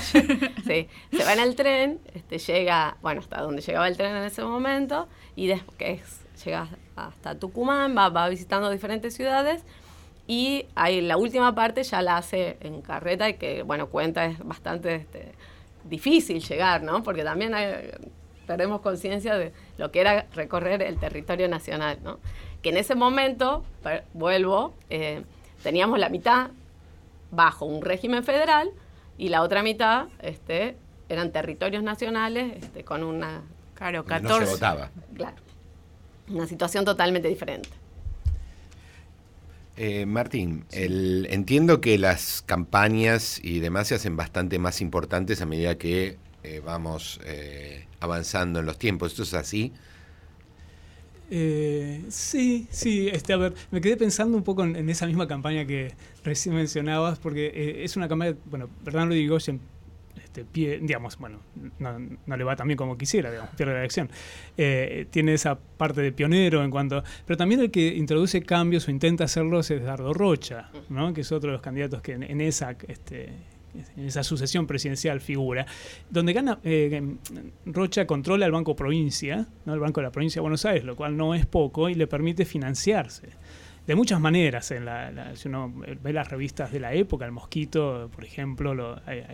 sí, se va en el tren, este, llega, bueno, hasta donde llegaba el tren en ese momento, y después llega hasta Tucumán, va, va visitando diferentes ciudades, y ahí la última parte ya la hace en carreta, y que, bueno, cuenta es bastante este, difícil llegar, ¿no? Porque también perdemos conciencia de lo que era recorrer el territorio nacional, ¿no? Que en ese momento, vuelvo, eh, teníamos la mitad bajo un régimen federal y la otra mitad este, eran territorios nacionales este, con una... Claro, 14. No se votaba. Claro. Una situación totalmente diferente. Eh, Martín, entiendo que las campañas y demás se hacen bastante más importantes a medida que eh, vamos avanzando en los tiempos. ¿Esto es así? Eh, sí, sí, este, a ver, me quedé pensando un poco en, esa misma campaña que recién mencionabas, porque eh, es una campaña, bueno, Bernardo Irigoyen, este, pie, digamos, bueno, no, le va tan bien como quisiera, digamos, pierde la elección. Eh, tiene esa parte de pionero en cuanto, pero también el que introduce cambios o intenta hacerlos es Dardo Rocha, ¿no? que es otro de los candidatos que en, esa este, en esa sucesión presidencial figura, donde gana eh, Rocha controla el Banco Provincia, ¿no? el Banco de la Provincia de Buenos Aires, lo cual no es poco y le permite financiarse. De muchas maneras, en la, si uno ve las revistas de la época, El Mosquito, por ejemplo, hay,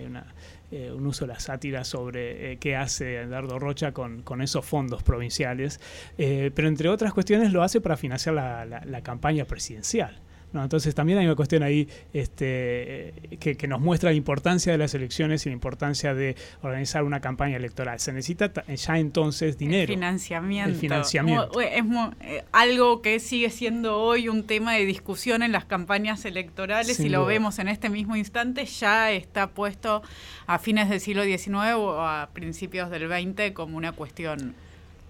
eh, un uso de la sátira sobre eh, qué hace Dardo Rocha con, esos fondos provinciales, pero entre otras cuestiones lo hace para financiar la campaña presidencial. ¿No? Entonces también hay una cuestión ahí este, que, nos muestra la importancia de las elecciones y la importancia de organizar una campaña electoral. Se necesita ya entonces dinero. El financiamiento. El financiamiento. Es eh, algo que sigue siendo hoy un tema de discusión en las campañas electorales y lo vemos en este mismo instante, ya está puesto a fines del siglo XIX o a principios del XX como una cuestión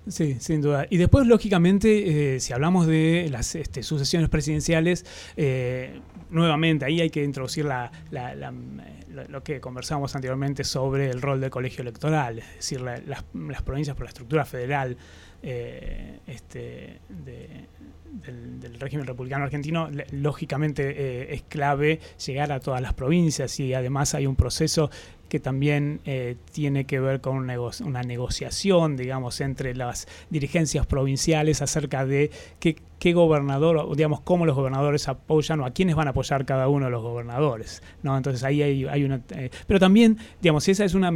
Sí, sin duda. Y después, lógicamente, eh, si hablamos de las este, sucesiones presidenciales, eh, nuevamente ahí hay que introducir la, lo que conversamos anteriormente sobre el rol del colegio electoral, es decir, las, las, provincias por la estructura federal eh, este, del, régimen republicano argentino, lógicamente es clave llegar a todas las provincias y además hay un proceso que también eh, tiene que ver con una, negociación, digamos, entre las dirigencias provinciales acerca de qué, qué gobernador, o digamos, cómo los gobernadores apoyan o a quiénes van a apoyar cada uno de los gobernadores. ¿no? Entonces ahí hay, una... Eh, pero también, digamos, esa es una,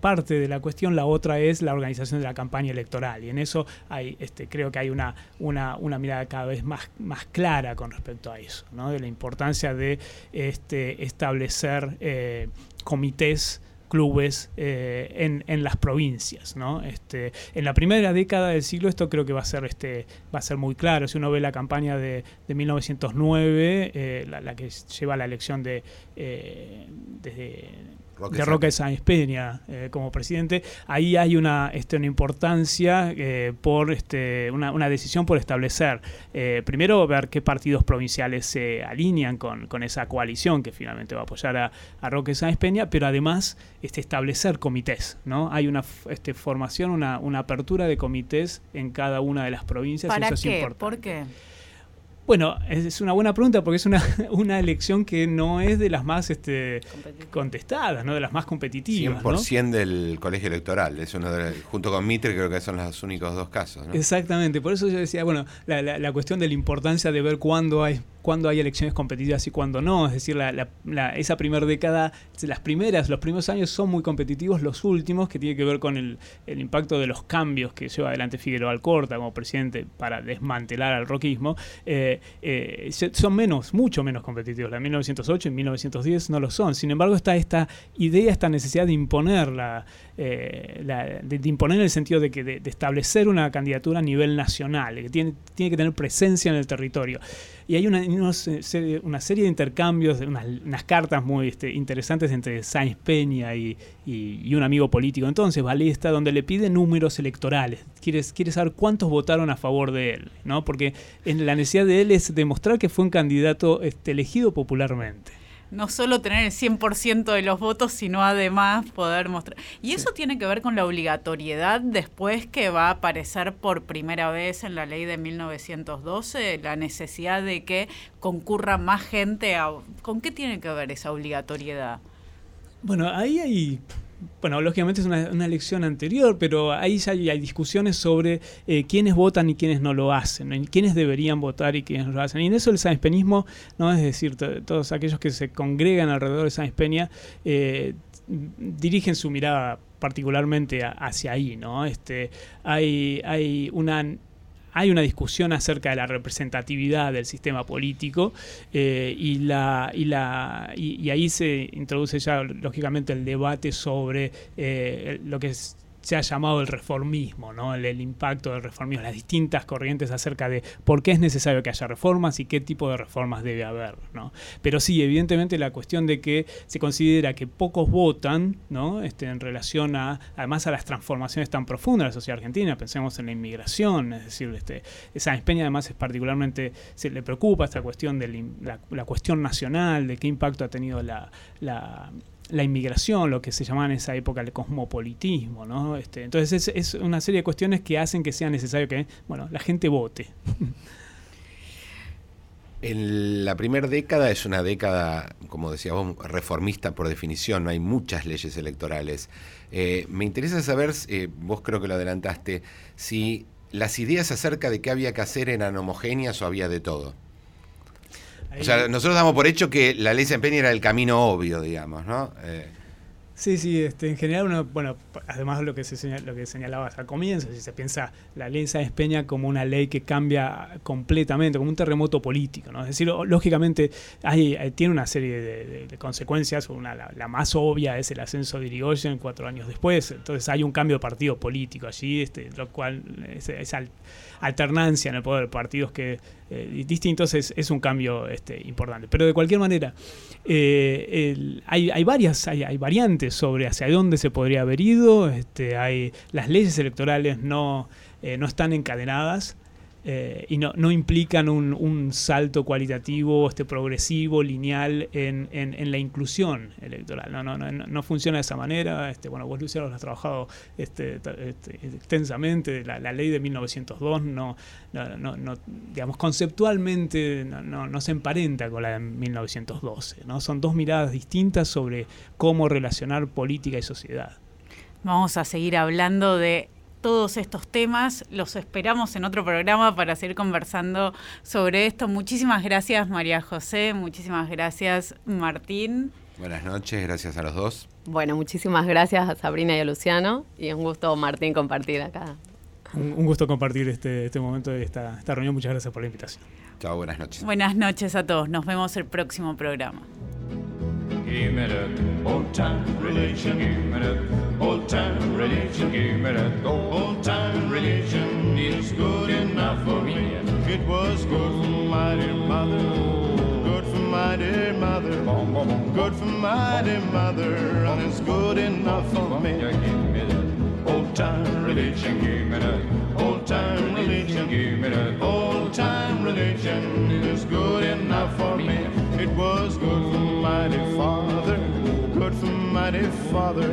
parte de la cuestión, la otra es la organización de la campaña electoral. Y en eso hay, este, creo que hay una, una, una mirada cada vez más, más clara con respecto a eso, ¿no? de la importancia de este, establecer... Eh, comités clubes eh, en, en, las provincias. ¿no? Este, en la primera década del siglo esto creo que va a ser, este, va a ser muy claro. Si uno ve la campaña de, de 1909, eh, la, que lleva la elección de, desde de Roque Sáenz Peña eh, como presidente, ahí hay una, este, una importancia eh, por este, una, decisión por establecer, eh, primero ver qué partidos provinciales se alinean con, con, esa coalición que finalmente va a apoyar a, Roque Sáenz Peña, pero además este, establecer comités, ¿no? Hay una este, formación, una, una apertura de comités en cada una de las provincias. ¿Para eso qué? Es importante. ¿Por qué? Bueno, es una buena pregunta porque es una, una elección que no es de las más este, contestadas, no de las más competitivas. 100% del colegio electoral, es uno de, junto con Mitre creo que son los únicos dos casos. Exactamente, por eso yo decía, bueno, la, la cuestión de la importancia de ver cuándo hay cuándo hay elecciones competitivas y cuándo no. Es decir, esa primera década, las primeras, los primeros años son muy competitivos, los últimos, que tiene que ver con el, impacto de los cambios que lleva adelante Figueroa Alcorta como presidente para desmantelar al roquismo, eh, eh, son menos, mucho menos competitivos. La de 1908 y 1910 no lo son. Sin embargo, está esta idea, esta necesidad de imponer la, eh, de, imponer en el sentido de que de, establecer una candidatura a nivel nacional, que tiene, tiene que tener presencia en el territorio. Y hay una, una serie de intercambios, unas, unas cartas muy este, interesantes entre Sáenz Peña y, y, un amigo político entonces, Balesta, donde le pide números electorales. Quiere, quiere saber cuántos votaron a favor de él, ¿no? porque en la necesidad de él es demostrar que fue un candidato este, elegido popularmente no solo tener el 100% de los votos, sino además poder mostrar. Y eso tiene que ver con la obligatoriedad después que va a aparecer por primera vez en la ley de 1912, la necesidad de que concurra más gente. A... ¿Con qué tiene que ver esa obligatoriedad? Bueno, ahí hay bueno, lógicamente es una, elección anterior, pero ahí ya hay, discusiones sobre eh, quiénes votan y quiénes no lo hacen, quiénes deberían votar y quiénes no lo hacen. Y en eso el Sáenz Peñismo, ¿no? es decir, todos aquellos que se congregan alrededor de Sáenz Peña, eh, dirigen su mirada particularmente hacia ahí, ¿no? Este, hay, hay una hay una discusión acerca de la representatividad del sistema político eh, y, la, y, la, y, ahí se introduce ya lógicamente el debate sobre eh, lo que es se ha llamado el reformismo, ¿no? El, impacto del reformismo, las distintas corrientes acerca de por qué es necesario que haya reformas y qué tipo de reformas debe haber. ¿no? Pero sí, evidentemente la cuestión de que se considera que pocos votan ¿no? este, en relación a, además a las transformaciones tan profundas de la sociedad argentina, pensemos en la inmigración, es decir, este, Sáenz Peña además es particularmente, se le preocupa esta cuestión de la, la cuestión nacional, de qué impacto ha tenido la, la la inmigración, lo que se llamaba en esa época el cosmopolitismo, ¿no? Este, entonces es, una serie de cuestiones que hacen que sea necesario que, bueno, la gente vote. En la primera década es una década, como decíamos, reformista por definición, no hay muchas leyes electorales. Eh, me interesa saber, eh, vos creo que lo adelantaste, si las ideas acerca de qué había que hacer eran homogéneas o había de todo. O sea, nosotros damos por hecho que la ley de era el camino obvio, digamos, ¿no? Eh, Sí, sí, este, en general uno, bueno, además lo que se lo que señalabas al comienzo, si se piensa la ley Sáenz Peña como una ley que cambia completamente, como un terremoto político, ¿no? Es decir, lógicamente hay, tiene una serie de, consecuencias, una, la, más obvia es el ascenso de Irigoyen cuatro años después, entonces hay un cambio de partido político allí, este, lo cual esa alternancia en el poder de partidos que eh, distintos es, es, un cambio este, importante. Pero de cualquier manera, eh, hay, hay, varias, hay, hay, variantes sobre hacia dónde se podría haber ido. Este, hay, las leyes electorales no, eh, no están encadenadas. Eh, y no, no implican un, un, salto cualitativo, este progresivo, lineal en, en, la inclusión electoral. No, no, no, no, funciona de esa manera. Este, bueno, vos, Luciano, lo has trabajado este, este, extensamente. La, ley de 1902 no, no, digamos, conceptualmente no, no, se emparenta con la de 1912. ¿no? Son dos miradas distintas sobre cómo relacionar política y sociedad. Vamos a seguir hablando de todos estos temas. Los esperamos en otro programa para seguir conversando sobre esto. Muchísimas gracias María José, muchísimas gracias Martín. Buenas noches, gracias a los dos. Bueno, muchísimas gracias a Sabrina y a Luciano y un gusto Martín compartir acá. Un, gusto compartir este, este momento de esta, esta reunión. Muchas gracias por la invitación. Chao, buenas noches. Buenas noches a todos. Nos vemos el próximo programa. Give me that old time religion. Give me that old time religion. Give me that old time religion. It's good enough for me. It was good for my dear mother. Good for my dear mother. Good for my dear mother. And it's good enough for me. Give me that old time religion. Give me that old time religion. Give me that old time religion. It is good enough for me. It was good for mighty Father, good for mighty Father,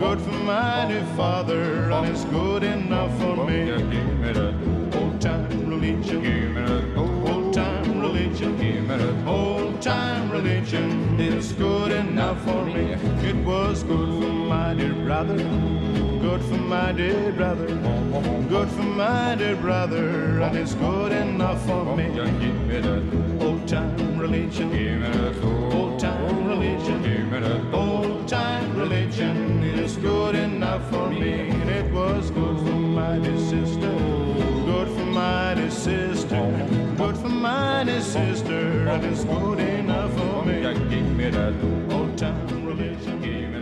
good for mighty Father, and it's good enough for me. Give me that old time religion, give me that old time religion, give me that old time religion. is good enough for me. It was good for my dear brother, good for my dear brother, good for my dear brother, and it's good enough for me. Old time religion, old time religion. Old time religion is good enough for me. It was good for my dear sister. Good for my dear sister mighty sister, and it's good enough for me. Old time religion